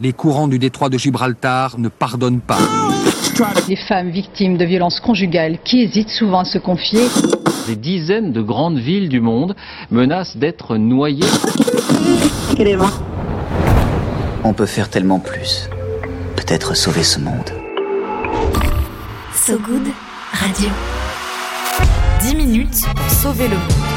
Les courants du détroit de Gibraltar ne pardonnent pas. Les femmes victimes de violences conjugales qui hésitent souvent à se confier. Des dizaines de grandes villes du monde menacent d'être noyées. On peut faire tellement plus. Peut-être sauver ce monde. So Good Radio. 10 minutes pour sauver le monde.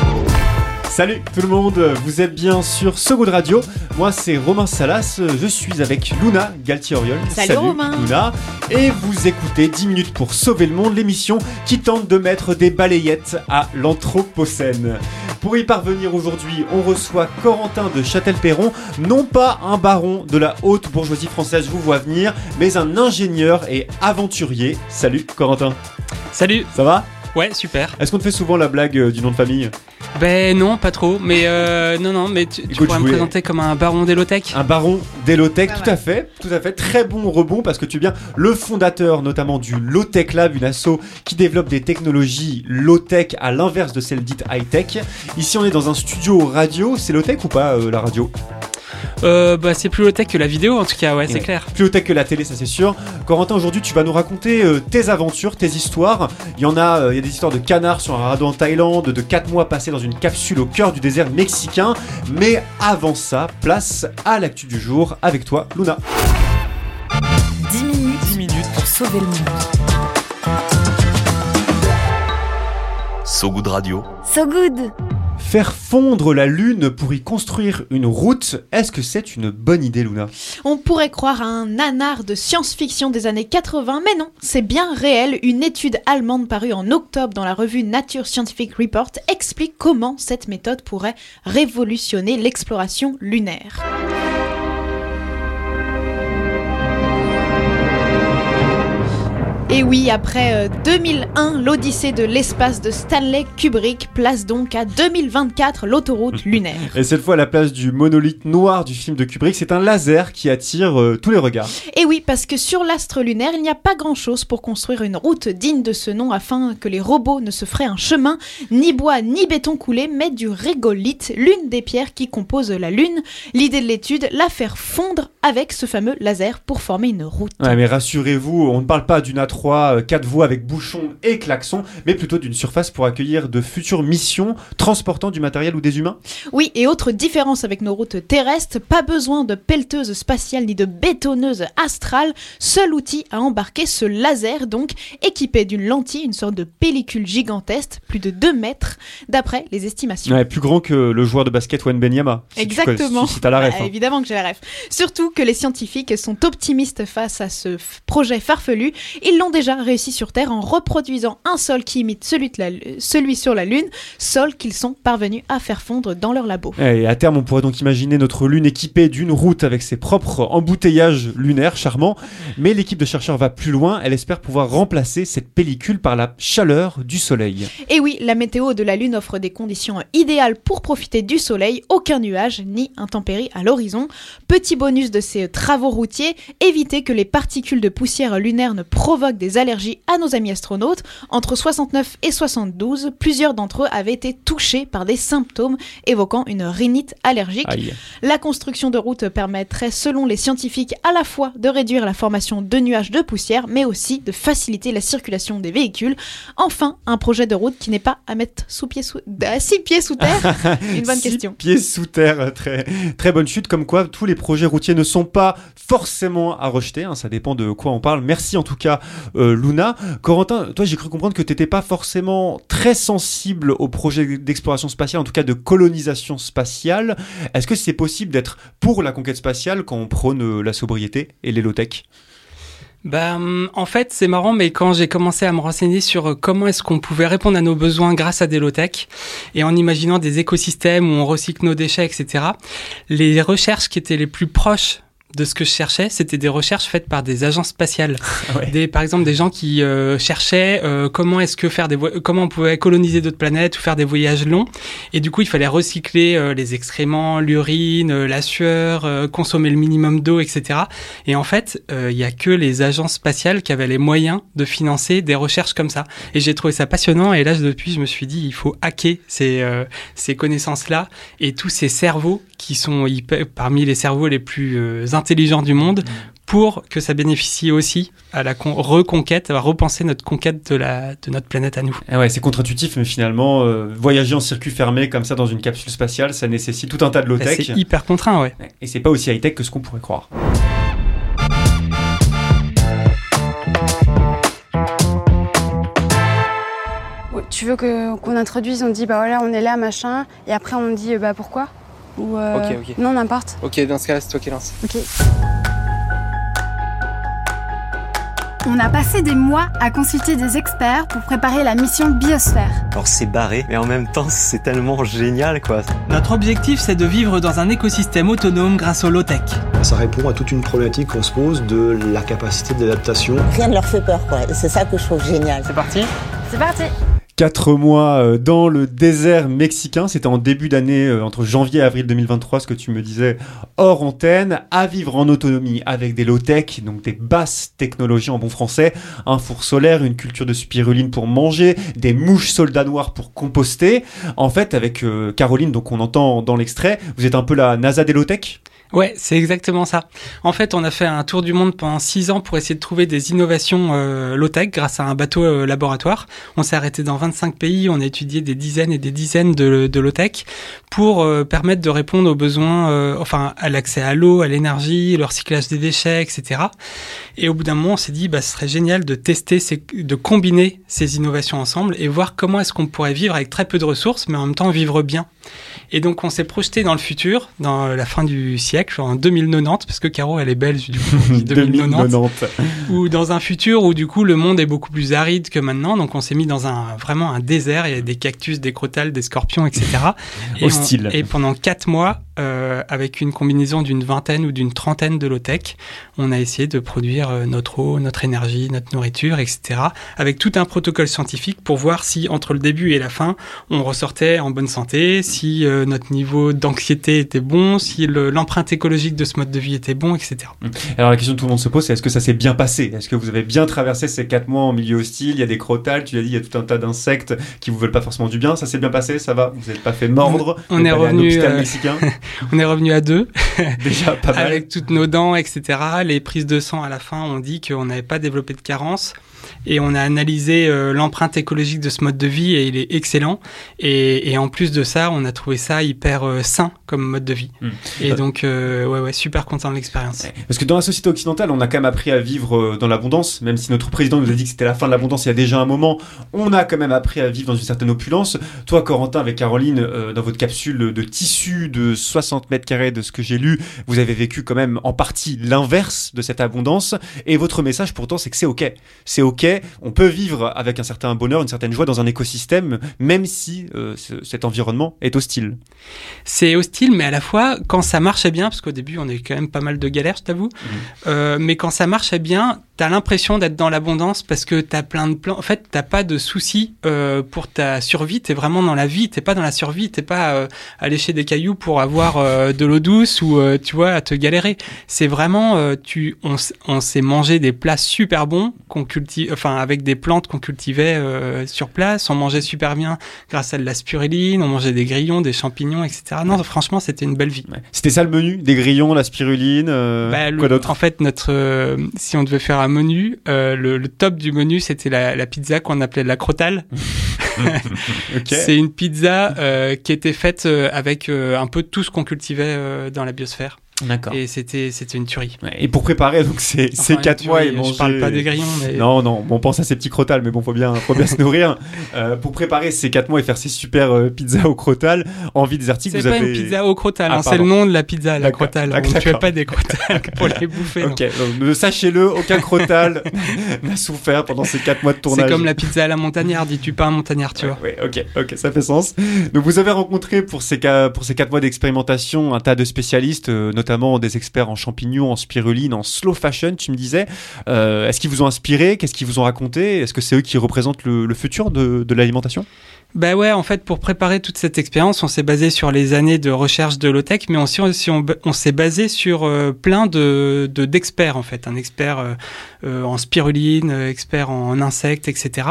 Salut tout le monde, vous êtes bien sur So Good Radio. Moi c'est Romain Salas, je suis avec Luna Galtier-Oriol. Salut, Romain. Luna. Et vous écoutez 10 minutes pour sauver le monde, l'émission qui tente de mettre des balayettes à l'Anthropocène. Pour y parvenir aujourd'hui, on reçoit Corentin de Châtel-Perron, non pas un baron de la haute bourgeoisie française, je vous vois venir, mais un ingénieur et aventurier. Salut Corentin. Salut Ça va? Ouais, super. Est-ce qu'on te fait souvent la blague euh, du nom de famille? Ben non, pas trop. Mais euh, non, non, mais tu, tu Écoute, pourrais je me voulais- présenter comme un baron d'Elotech Un baron d'Elotech, Pas tout à fait, tout à fait. Très bon rebond parce que tu es bien le fondateur notamment du Low-Tech Lab, une asso qui développe des technologies low-tech à l'inverse de celles dites high-tech. Ici, on est dans un studio radio. C'est low-tech ou pas euh, la radio? Euh, Bah c'est plus low-tech que la vidéo en tout cas, ouais, c'est Ouais. clair. Plus low-tech que la télé, ça c'est sûr. Corentin, aujourd'hui, tu vas nous raconter euh, tes aventures, tes histoires. Il y en a, euh, il y a des histoires de canards sur un radeau en Thaïlande, de 4 mois passés dans une capsule au cœur du désert mexicain. Mais avant ça, place à l'actu du jour avec toi, Luna. 10 minutes, 10 minutes pour sauver le monde. So Good Radio. So Good Faire fondre la Lune pour y construire une route, est-ce que c'est une bonne idée, Luna? On pourrait croire à un nanar de science-fiction des années 80, mais non, c'est bien réel. Une étude allemande parue en octobre dans la revue Nature Scientific Report explique comment cette méthode pourrait révolutionner l'exploration lunaire. Et oui, après euh, 2001, l'Odyssée de l'espace de Stanley Kubrick place donc à 2024 l'autoroute lunaire. Et cette fois, à la place du monolithe noir du film de Kubrick, c'est un laser qui attire euh, tous les regards. Et oui, parce que sur l'astre lunaire, il n'y a pas grand-chose pour construire une route digne de ce nom afin que les robots ne se feraient un chemin, ni bois ni béton coulé, mais du régolithe, l'une des pierres qui composent la Lune. L'idée de l'étude, la faire fondre avec ce fameux laser pour former une route. Ouais, mais rassurez-vous, on ne parle pas d'une A3 4 voies avec bouchons et klaxons, mais plutôt d'une surface pour accueillir de futures missions transportant du matériel ou des humains? Oui, et autre différence avec nos routes terrestres, pas besoin de pelleteuse spatiale ni de bétonneuse astrale, seul outil à embarquer ce laser donc, équipé d'une lentille, une sorte de pellicule gigantesque, plus de 2 mètres, d'après les estimations. Ouais, plus grand que le joueur de basket Wenbenyama. Si tu connais- Exactement. Si, si t'as la ref. Bah, hein. évidemment que j'ai la ref. Surtout que les scientifiques sont optimistes face à ce projet farfelu. Ils l'ont déjà réussi sur Terre en reproduisant un sol qui imite celui, de la celui sur la Lune, sol qu'ils sont parvenus à faire fondre dans leur labo. Et à terme, on pourrait donc imaginer notre Lune équipée d'une route avec ses propres embouteillages lunaires charmants. Mais l'équipe de chercheurs va plus loin. Elle espère pouvoir remplacer cette pellicule par la chaleur du Soleil. Et oui, la météo de la Lune offre des conditions idéales pour profiter du soleil, aucun nuage ni intempérie à l'horizon. Petit bonus de ces travaux routiers, éviter que les particules de poussière lunaire ne provoquent des allergies à nos amis astronautes. Entre 69 et 72, plusieurs d'entre eux avaient été touchés par des symptômes évoquant une rhinite allergique. Aïe. La construction de routes permettrait, selon les scientifiques, à la fois de réduire la formation de nuages de poussière, mais aussi de faciliter la circulation des véhicules. Enfin, un projet de route qui n'est pas à mettre sous pied sous, à six pieds sous terre. Une bonne Six question. Pieds sous terre, très, très bonne chute. Comme quoi, tous les projets routiers ne sont pas forcément à rejeter. hein, ça dépend de quoi on parle. Merci en tout cas, euh, Luna. Corentin, toi, j'ai cru comprendre que tu n'étais pas forcément très sensible au projet d'exploration spatiale, en tout cas de colonisation spatiale. Est-ce que c'est possible d'être pour la conquête spatiale quand on prône euh, la sobriété et l'élotech Bah, hum, en fait, c'est marrant, mais quand j'ai commencé à me renseigner sur euh, comment est-ce qu'on pouvait répondre à nos besoins grâce à des low-tech, et en imaginant des écosystèmes où on recycle nos déchets, etc., les recherches qui étaient les plus proches de ce que je cherchais, c'était des recherches faites par des agences spatiales. Ouais. Des, par exemple, des gens qui euh, cherchaient euh, comment est-ce que faire des comment on pouvait coloniser d'autres planètes ou faire des voyages longs. Et du coup, il fallait recycler euh, les excréments, l'urine, la sueur, consommer le minimum d'eau, etc. Et en fait, il y a que les agences spatiales qui avaient les moyens de financer des recherches comme ça. Et j'ai trouvé ça passionnant. Et là, depuis, je me suis dit, il faut hacker ces, ces connaissances-là et tous ces cerveaux qui sont parmi les cerveaux les plus euh, intelligents du monde pour que ça bénéficie aussi à la con- reconquête, à repenser notre conquête de, la, de notre planète à nous. Ah ouais, c'est contre-intuitif, mais finalement, euh, voyager en circuit fermé comme ça dans une capsule spatiale, ça nécessite tout un tas de Bah, low-tech. C'est hyper contraint, ouais. Et c'est pas aussi high-tech que ce qu'on pourrait croire. Tu veux que- qu'on introduise, on dit bah voilà on est là machin et après on dit euh, bah pourquoi? Ou euh, Ok, ok. non n'importe. Ok, dans ce cas-là, c'est toi qui lance. Ok. On a passé des mois à consulter des experts pour préparer la mission Biosphère. Alors c'est barré, mais en même temps c'est tellement génial quoi. Notre objectif, c'est de vivre dans un écosystème autonome grâce au low-tech. Ça répond à toute une problématique qu'on se pose de la capacité d'adaptation. Rien ne leur fait peur, quoi. Et c'est ça que je trouve génial. C'est parti? C'est parti. Quatre mois euh, dans le désert mexicain, c'était en début d'année, euh, entre janvier et avril 2023, ce que tu me disais hors antenne, à vivre en autonomie avec des low-tech, donc des basses technologies en bon français, un four solaire, une culture de spiruline pour manger, des mouches soldats noirs pour composter. En fait, avec euh, Caroline, donc on entend dans l'extrait, vous êtes un peu la NASA des low-tech Ouais, c'est exactement ça. En fait, on a fait un tour du monde pendant six ans pour essayer de trouver des innovations euh, low-tech grâce à un bateau euh, laboratoire. On s'est arrêté dans 25 pays, on a étudié des dizaines et des dizaines de, de low-tech pour euh, permettre de répondre aux besoins, euh, enfin à l'accès à l'eau, à l'énergie, le recyclage des déchets, etc. Et au bout d'un moment, on s'est dit, bah, ce serait génial de tester, ces, de combiner ces innovations ensemble et voir comment est-ce qu'on pourrait vivre avec très peu de ressources, mais en même temps vivre bien. Et donc, on s'est projeté dans le futur, dans la fin du siècle, en 2090, parce que Caro, elle est belge, du coup, on dit 2090, 2090. ou dans un futur où, du coup, le monde est beaucoup plus aride que maintenant. Donc, on s'est mis dans un, vraiment un désert. Il y a des cactus, des crotales, des scorpions, etc. Et, on- Hostile. et pendant quatre mois, euh, avec une combinaison d'une vingtaine ou d'une trentaine de low-tech, on a essayé de produire euh, notre eau, notre énergie, notre nourriture, etc. Avec tout un protocole scientifique pour voir si, entre le début et la fin, on ressortait en bonne santé, si euh, notre niveau d'anxiété était bon, si le- l'empreinte écologique de ce mode de vie était bon, etc. Alors la question que tout le monde se pose, c'est est-ce que ça s'est bien passé? Est-ce que vous avez bien traversé ces quatre mois en milieu hostile? Il y a des crotales, tu l'as dit, il y a tout un tas d'insectes qui vous veulent pas forcément du bien. Ça s'est bien passé, ça va? Vous n'êtes pas fait mordre? On est à revenu, hôpital euh, mexicain? on est revenu à deux. Déjà pas mal. Avec toutes nos dents, etc. Les prises de sang à la fin ont dit qu'on n'avait pas développé de carence. Et on a analysé euh, l'empreinte écologique de ce mode de vie et il est excellent. Et, et en plus de ça, on a trouvé ça hyper euh, sain comme mode de vie. Mm. Et Euh, donc, euh, ouais, ouais, super content de l'expérience. Parce que dans la société occidentale, on a quand même appris à vivre dans l'abondance, même si notre président nous a dit que c'était la fin de l'abondance il y a déjà un moment, on a quand même appris à vivre dans une certaine opulence. Toi, Corentin, avec Caroline, dans votre capsule de tissu de 60 mètres carrés de ce que j'ai lu, vous avez vécu quand même en partie l'inverse de cette abondance. Et votre message pourtant, c'est que c'est ok. C'est ok, on peut vivre avec un certain bonheur, une certaine joie dans un écosystème, même si euh, ce- cet environnement est hostile. C'est hostile, mais à la fois, quand ça marchait bien, parce qu'au début, on a eu quand même pas mal de galères, je t'avoue, euh, mais quand ça marchait bien, t'as l'impression d'être dans l'abondance parce que t'as plein de plans. En fait, t'as pas de soucis euh, pour ta survie, t'es vraiment dans la vie, t'es pas dans la survie, t'es pas euh, à lécher des cailloux pour avoir euh, de l'eau douce ou, euh, tu vois, à te galérer. C'est vraiment, euh, tu, on, on s'est mangé des plats super bons qu'on cultive, enfin, avec des plantes qu'on cultivait euh, sur place, on mangeait super bien grâce à de la spiruline, on mangeait des grillons, des champignons, etc. Non, franchement, c'était une belle vie. C'était ça le menu? Des grillons, la spiruline, Bah, quoi d'autre? En fait, notre, si on devait faire un menu, euh, le, le top du menu, c'était la, la pizza qu'on appelait la crotale. C'est une pizza euh, qui était faite euh, avec euh, un peu tout ce qu'on cultivait euh, dans la biosphère. D'accord. Et c'était c'était une tuerie. Et pour préparer donc ces, Enfin, ces une quatre mois et manger... Je parle pas des grillons, mais Non, non, on pense à ces petits crotales, mais bon, faut bien, faut bien se nourrir. Euh, pour préparer ces quatre mois et faire ces super euh, pizzas au crotal, envie désertique, c'est vous pas avez... une pizza au crotal, Ah, hein, c'est le nom de la pizza, la crotale. d'accord, On ne tuait pas des crotales pour les bouffer. Ok, donc, sachez-le, aucun crotal n'a souffert pendant ces quatre mois de tournage. C'est comme la pizza à la montagnarde, dis-tu pas un montagnard, tu vois. Ouais, ok, ok, ça fait sens. Donc vous avez rencontré pour ces, pour ces quatre mois d'expérimentation un tas de spécialistes, euh, notamment notamment des experts en champignons, en spiruline, en slow fashion, tu me disais. Euh, Est-ce qu'ils vous ont inspiré? Qu'est-ce qu'ils vous ont raconté? Est-ce que c'est eux qui représentent le, futur de l'alimentation? Bah ouais, en fait, pour préparer toute cette expérience, on s'est basé sur les années de recherche de Lotec, mais on, s'est basé sur euh, plein de de- d'experts en fait, un expert euh, euh, en spiruline, expert en insectes, etc.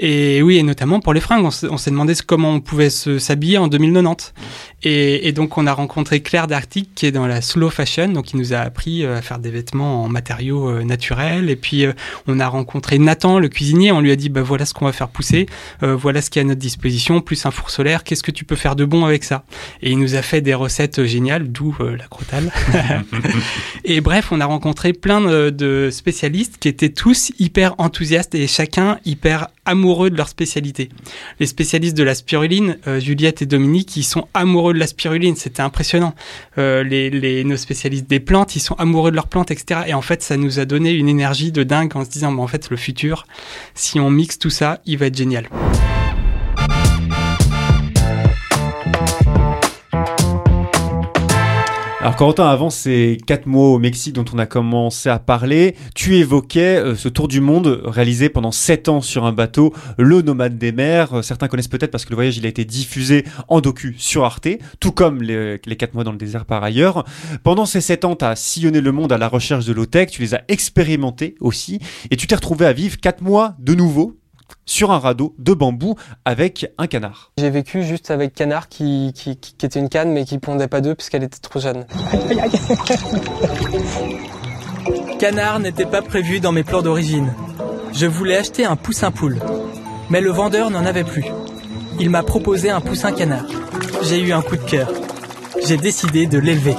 Et oui, et notamment pour les fringues, on s'est demandé comment on pouvait s'habiller en 2090. Et, donc on a rencontré Claire d'Arctique qui est dans la slow fashion, donc il nous a appris à faire des vêtements en matériaux naturels. Et puis on a rencontré Nathan, le cuisinier, on lui a dit bah voilà ce qu'on va faire pousser, voilà ce qui est à notre disposition, plus un four solaire, qu'est-ce que tu peux faire de bon avec ça? Et il nous a fait des recettes euh, géniales, d'où euh, la crotale. et bref, on a rencontré plein de, de spécialistes qui étaient tous hyper enthousiastes et chacun hyper amoureux de leur spécialité. Les spécialistes de la spiruline, euh, Juliette et Dominique, ils sont amoureux de la spiruline, c'était impressionnant. Euh, les, les, nos spécialistes des plantes, ils sont amoureux de leurs plantes, etc. Et en fait, ça nous a donné une énergie de dingue en se disant, bah, en fait, le futur, si on mixe tout ça, il va être génial. Corentin, avant ces quatre mois au Mexique dont on a commencé à parler, tu évoquais euh, ce tour du monde réalisé pendant sept ans sur un bateau, le Nomade des mers. Euh, certains connaissent peut-être parce que le voyage il a été diffusé en docu sur Arte, tout comme les, quatre mois dans le désert par ailleurs. Pendant ces sept ans, tu as sillonné le monde à la recherche de l'OTEC, tu les as expérimentés aussi, et tu t'es retrouvé à vivre quatre mois de nouveau sur un radeau de bambou avec un canard. J'ai vécu juste avec Canard qui, qui, qui- qui était une canne mais qui pondait pas d'œufs puisqu'elle était trop jeune. Canard n'était pas prévu dans mes plans d'origine. Je voulais acheter un poussin poule. Mais le vendeur n'en avait plus. Il m'a proposé un poussin canard. J'ai eu un coup de cœur. J'ai décidé de l'élever.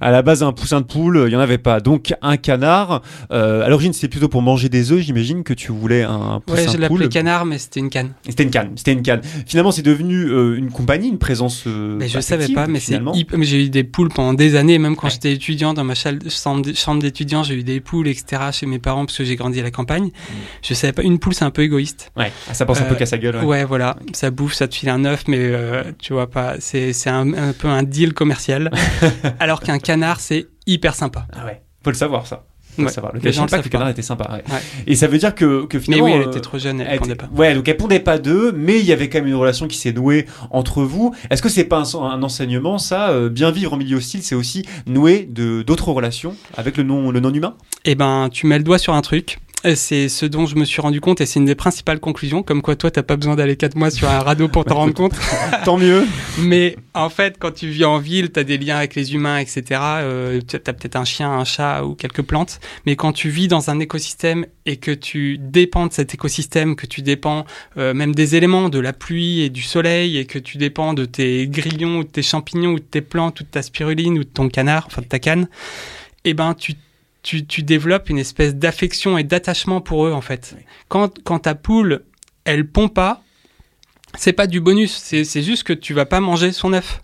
À la base, un poussin de poule, il n'y en avait pas. Donc, un canard. Euh, à l'origine, c'était plutôt pour manger des œufs. J'imagine que tu voulais un poussin Ouais, je de poule. l'appelais canard, mais c'était une canne. C'était une canne. C'était une canne. Finalement, c'est devenu euh, une compagnie, une présence. euh, Mais je savais pas, mais c'est j'ai eu des poules pendant des années, même quand j'étais étudiant dans ma chambre d'étudiant, j'ai eu des poules, etc. chez mes parents parce que j'ai grandi à la campagne. Je savais pas, une poule c'est un peu égoïste. Ouais, ah, ça pense un peu qu'à sa gueule, ouais. Ouais, voilà, ça bouffe, ça te file un œuf, mais tu vois pas, c'est c'est un, un peu un deal commercial. alors qu'un canard c'est hyper sympa. Ah ouais, faut le savoir ça. Faut Ouais. le savoir. Pas que canard était sympa. ouais. Ouais. Et ça veut dire que, que Mais finalement. oui, elle euh, était trop jeune, elle était- pondait pas. Ouais, donc elle pondait pas d'œufs, mais il y avait quand même une relation qui s'est nouée entre vous. Est-ce que c'est pas un, un enseignement, ça euh, Bien vivre en milieu hostile, c'est aussi nouer de d'autres relations avec le non le non humain? Eh ben, tu mets le doigt sur un truc. Et C'est ce dont je me suis rendu compte et c'est une des principales conclusions, comme quoi toi t'as pas besoin d'aller quatre mois sur un radeau pour t'en rendre compte. Tant mieux. Mais en fait, quand tu vis en ville, t'as des liens avec les humains, etc. Euh, tu as peut-être un chien, un chat ou quelques plantes. Mais quand tu vis dans un écosystème et que tu dépends de cet écosystème, que tu dépends euh, même des éléments, de la pluie et du soleil, et que tu dépends de tes grillons ou de tes champignons ou de tes plantes ou de ta spiruline ou de ton canard, enfin de ta canne, eh ben tu tu, tu développes une espèce d'affection et d'attachement pour eux en fait. Quand, quand ta poule, elle pond pas, c'est pas du bonus, c'est c'est juste que tu vas pas manger son œuf.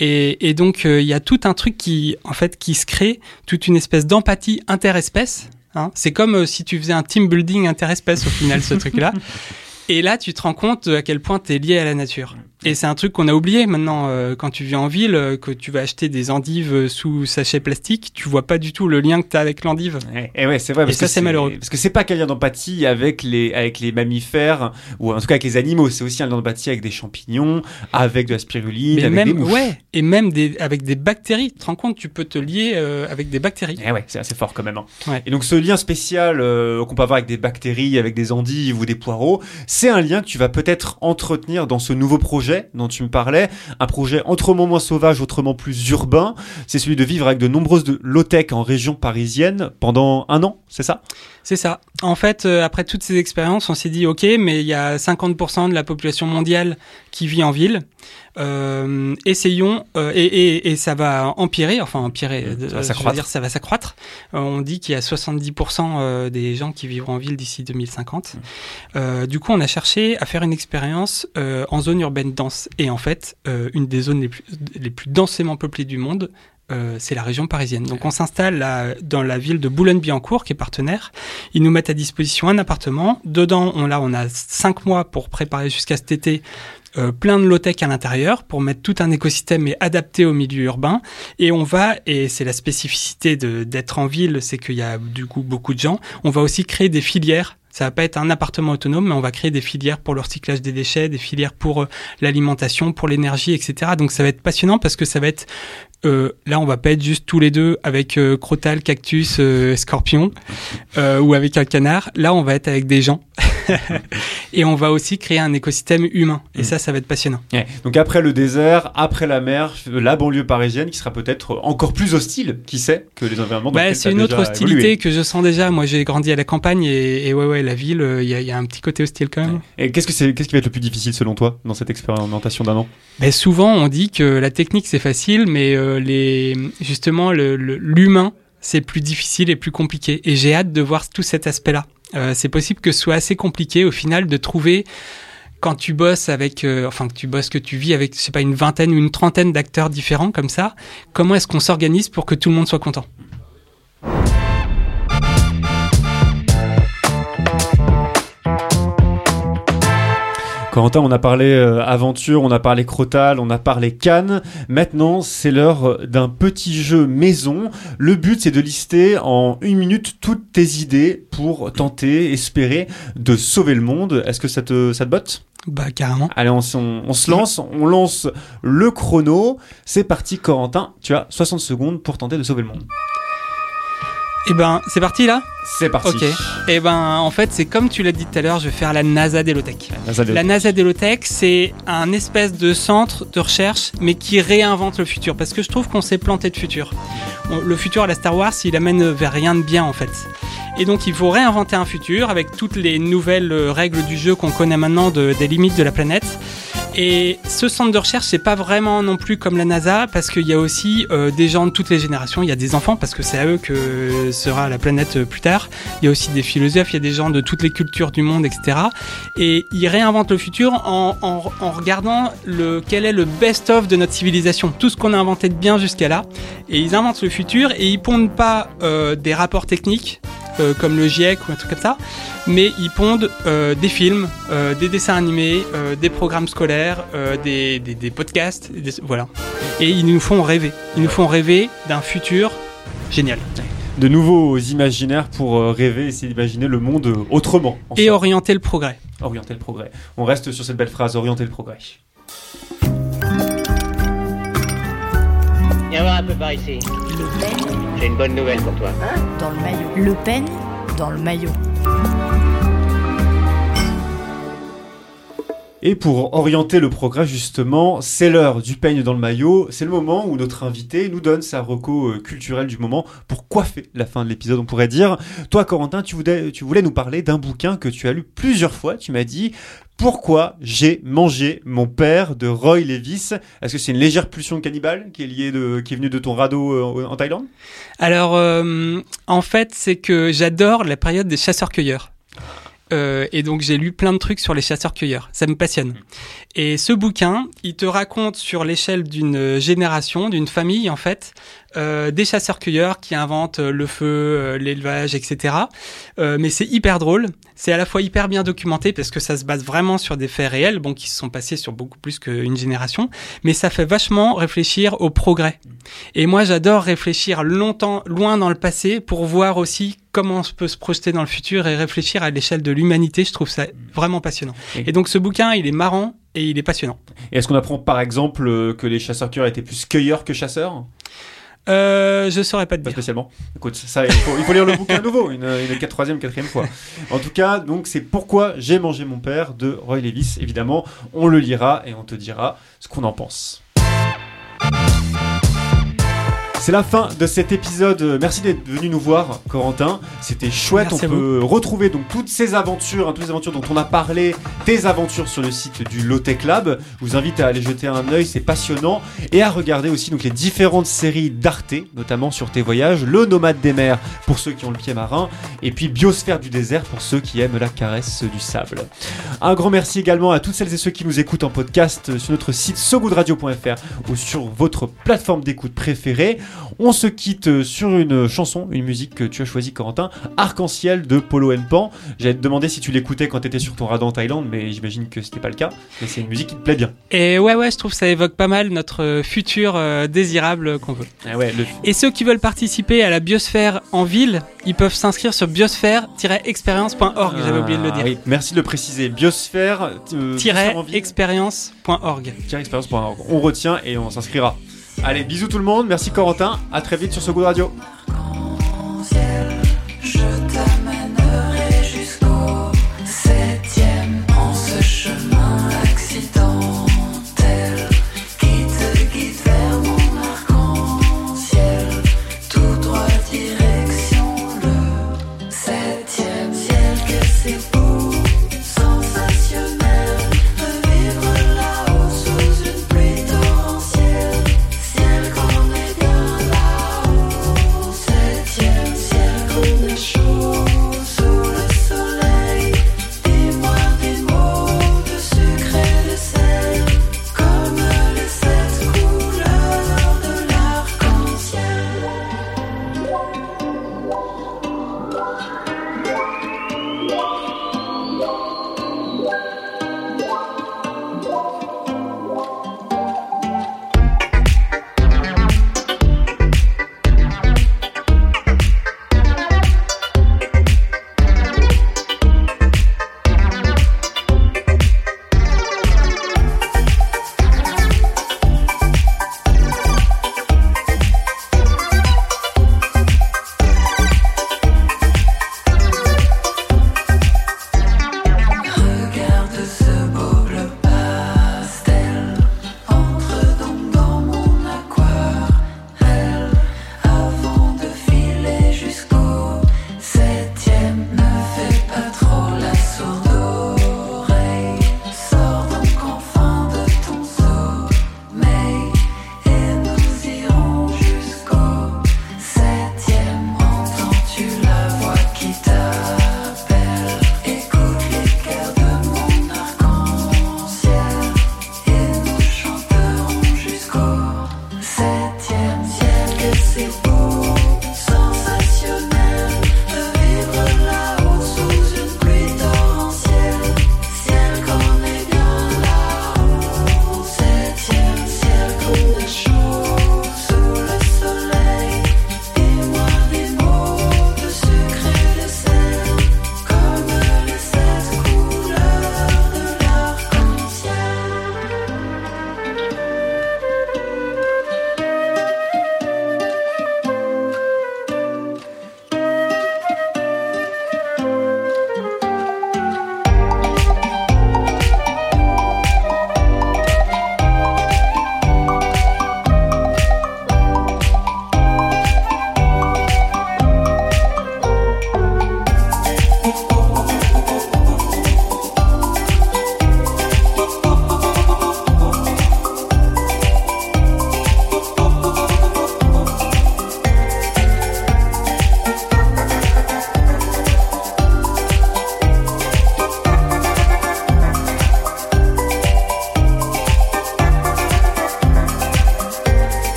Et, et donc euh, il y a tout un truc qui en fait qui se crée, toute une espèce d'empathie interespèce. Hein. C'est comme euh, si tu faisais un team building interespèce au final ce truc-là. Et là, tu te rends compte à quel point tu es lié à la nature. Et c'est un truc qu'on a oublié maintenant euh, quand tu vis en ville, euh, que tu vas acheter des endives euh, sous sachet plastique, tu vois pas du tout le lien que tu as avec l'endive. Et ouais, c'est vrai. Et Parce ça, que c'est malheureux. Parce que c'est pas qu'un lien d'empathie avec les, avec les mammifères, ou en tout cas avec les animaux, c'est aussi un lien d'empathie avec des champignons, avec de la spiruline, Mais avec même, des mouches. ouais, et même des, avec des bactéries. Tu te rends compte, tu peux te lier euh, avec des bactéries. Eh ouais, c'est assez fort quand même. hein. Ouais. Et donc ce lien spécial euh, qu'on peut avoir avec des bactéries, avec des endives ou des poireaux, c'est un lien que tu vas peut-être entretenir dans ce nouveau projet dont tu me parlais, un projet autrement moins sauvage, autrement plus urbain. C'est celui de vivre avec de nombreuses low-tech en région parisienne pendant un an, c'est ça? C'est ça. En fait, euh, après toutes ces expériences, on s'est dit, ok, mais il y a 50% de la population mondiale qui vit en ville. Euh, essayons, euh, et, et, et ça va empirer, enfin empirer, euh, va s'accroître. dire, ça va s'accroître. Euh, on dit qu'il y a 70% euh, des gens qui vivront en ville d'ici 2050. Euh, du coup, on a cherché à faire une expérience en zone urbaine dense. Et en fait, une des zones les plus, les plus densément peuplées du monde, euh, c'est la région parisienne. Donc on s'installe dans la ville de Boulogne-Billancourt, qui est partenaire. Ils nous mettent à disposition un appartement. Dedans, on, là, on a cinq mois pour préparer jusqu'à cet été euh, plein de low-tech à l'intérieur pour mettre tout un écosystème et adapté au milieu urbain. Et on va, et c'est la spécificité d'être en ville, c'est qu'il y a du coup beaucoup de gens, on va aussi créer des filières ça va pas être un appartement autonome, mais on va créer des filières pour le recyclage des déchets, des filières pour euh, l'alimentation, pour l'énergie, etc. Donc ça va être passionnant parce que ça va être euh, là, on va pas être juste tous les deux avec euh, Crotal, Cactus, euh, Scorpion euh, ou avec un canard. Là, on va être avec des gens et on va aussi créer un écosystème humain. Et ça, ça va être passionnant. Ouais. Donc après le désert, après la mer, la banlieue parisienne qui sera peut-être encore plus hostile, qui sait, que les environnements. Bah, c'est une autre hostilité évolué. que je sens déjà. Moi, j'ai grandi à la campagne et, et ouais, ouais, la ville, il y, a- y a un petit côté hostile quand même. Et qu'est-ce que c'est, qu'est-ce qui va être le plus difficile selon toi dans cette expérimentation d'un an? Mais souvent, on dit que la technique c'est facile, mais les justement l'humain c'est plus difficile et plus compliqué. Et j'ai hâte de voir tout cet aspect-là. Euh, c'est possible que ce soit assez compliqué au final de trouver quand tu bosses avec, euh, enfin que tu bosses, que tu vis avec, je sais pas, une vingtaine ou une trentaine d'acteurs différents comme ça, comment est-ce qu'on s'organise pour que tout le monde soit content? Corentin, on a parlé euh, aventure, on a parlé crotal, on a parlé canne. Maintenant, c'est l'heure d'un petit jeu maison. Le but, c'est de lister en une minute toutes tes idées pour tenter, espérer de sauver le monde. Est-ce que ça te, ça te botte? Bah carrément. Allez, on, s- on- on se lance, on lance le chrono. C'est parti, Corentin. Tu as 60 secondes pour tenter de sauver le monde. Eh ben, c'est parti là? C'est parti. Ok. Eh ben, en fait, c'est comme tu l'as dit tout à l'heure, je vais faire la NASA d'Elotech. La NASA d'Elotech, c'est un espèce de centre de recherche, mais qui réinvente le futur. Parce que je trouve qu'on s'est planté de futur. Le futur à la Star Wars, il amène vers rien de bien, en fait. Et donc, il faut réinventer un futur avec toutes les nouvelles euh, règles du jeu qu'on connaît maintenant de- des limites de la planète. Et ce centre de recherche, c'est pas vraiment non plus comme la NASA, parce qu'il y a aussi euh, des gens de toutes les générations. Il y a des enfants, parce que c'est à eux que sera la planète euh, plus tard. Il y a aussi des philosophes, il y a des gens de toutes les cultures du monde, etc. Et ils réinventent le futur en, en- en regardant le, quel est le best-of de notre civilisation. Tout ce qu'on a inventé de bien jusqu'à là. Et ils inventent le futur et ils pondent pas euh, des rapports techniques. Euh, comme le GIEC ou un truc comme ça, mais ils pondent euh, des films, euh, des dessins animés, des programmes scolaires, des, des- des podcasts, des- voilà. Et ils nous font rêver. Ils nous font rêver d'un futur génial. De nouveaux imaginaires pour rêver, essayer d'imaginer le monde autrement. en Et orienter le progrès. Orienter le progrès. On reste sur cette belle phrase, orienter le progrès. Viens voir un peu par ici. J'ai une bonne nouvelle pour toi. Dans le maillot. Le peigne dans le maillot. Et pour orienter le progrès, justement, c'est l'heure du peigne dans le maillot. C'est le moment où notre invité nous donne sa reco euh, culturelle du moment pour coiffer la fin de l'épisode, on pourrait dire. Toi, Corentin, tu voulais, nous parler d'un bouquin que tu as lu plusieurs fois. Tu m'as dit Pourquoi j'ai mangé mon père de Roy Levis. Est-ce que c'est une légère pulsion cannibale qui est liée qui est venue de ton radeau euh, en Thaïlande? Alors, euh, en fait, c'est que j'adore la période des chasseurs-cueilleurs. Euh, et donc j'ai lu plein de trucs sur les chasseurs-cueilleurs. Ça me passionne. Et ce bouquin, il te raconte sur l'échelle d'une génération, d'une famille en fait, euh, des chasseurs-cueilleurs qui inventent le feu, euh, l'élevage, etc. Euh, mais c'est hyper drôle. C'est à la fois hyper bien documenté parce que ça se base vraiment sur des faits réels, bon, qui se sont passés sur beaucoup plus qu'une génération. Mais ça fait vachement réfléchir au progrès. Et moi, j'adore réfléchir longtemps, loin dans le passé pour voir aussi comment on peut se projeter dans le futur et réfléchir à l'échelle de l'humanité. Je trouve ça vraiment passionnant. Et donc, ce bouquin, il est marrant et il est passionnant. Et est-ce qu'on apprend par exemple euh, que les chasseurs-cueilleurs étaient plus cueilleurs que chasseurs? Euh, je saurais pas te Pas dire. spécialement. Écoute, ça, il faut, il faut lire le bouquin à nouveau, une, une troisième, quatrième fois. En tout cas, donc c'est pourquoi j'ai mangé mon père de Roy Levis. Évidemment, on le lira et on te dira ce qu'on en pense. C'est la fin de cet épisode. Merci d'être venu nous voir, Corentin. C'était chouette. Merci on peut retrouver donc toutes ces aventures, hein, toutes les aventures dont on a parlé, tes aventures sur le site du Lotech Lab. Je vous invite à aller jeter un œil, c'est passionnant, et à regarder aussi donc les différentes séries d'Arte, notamment sur tes voyages, Le Nomade des mers pour ceux qui ont le pied marin, et puis Biosphère du désert pour ceux qui aiment la caresse du sable. Un grand merci également à toutes celles et ceux qui nous écoutent en podcast sur notre site sogoodradio.fr ou sur votre plateforme d'écoute préférée. On se quitte euh, sur une chanson, une musique que tu as choisie, Corentin, Arc-en-ciel de Polo Pan. J'allais te demander si tu l'écoutais quand tu étais sur ton radar en Thaïlande, mais j'imagine que c'était pas le cas. Mais c'est une musique qui te plaît bien. Et ouais, ouais, je trouve que ça évoque pas mal notre futur euh, désirable qu'on veut. Ah ouais, le- Et ceux qui veulent participer à la biosphère en ville, ils peuvent s'inscrire sur biosphère-expérience.org. J'avais oublié de le Ah dire. oui, merci de le préciser. Biosphère. euh, expérience.org. On retient et on s'inscrira. Allez, bisous tout le monde. Merci Corentin. À très vite sur ce goût de radio.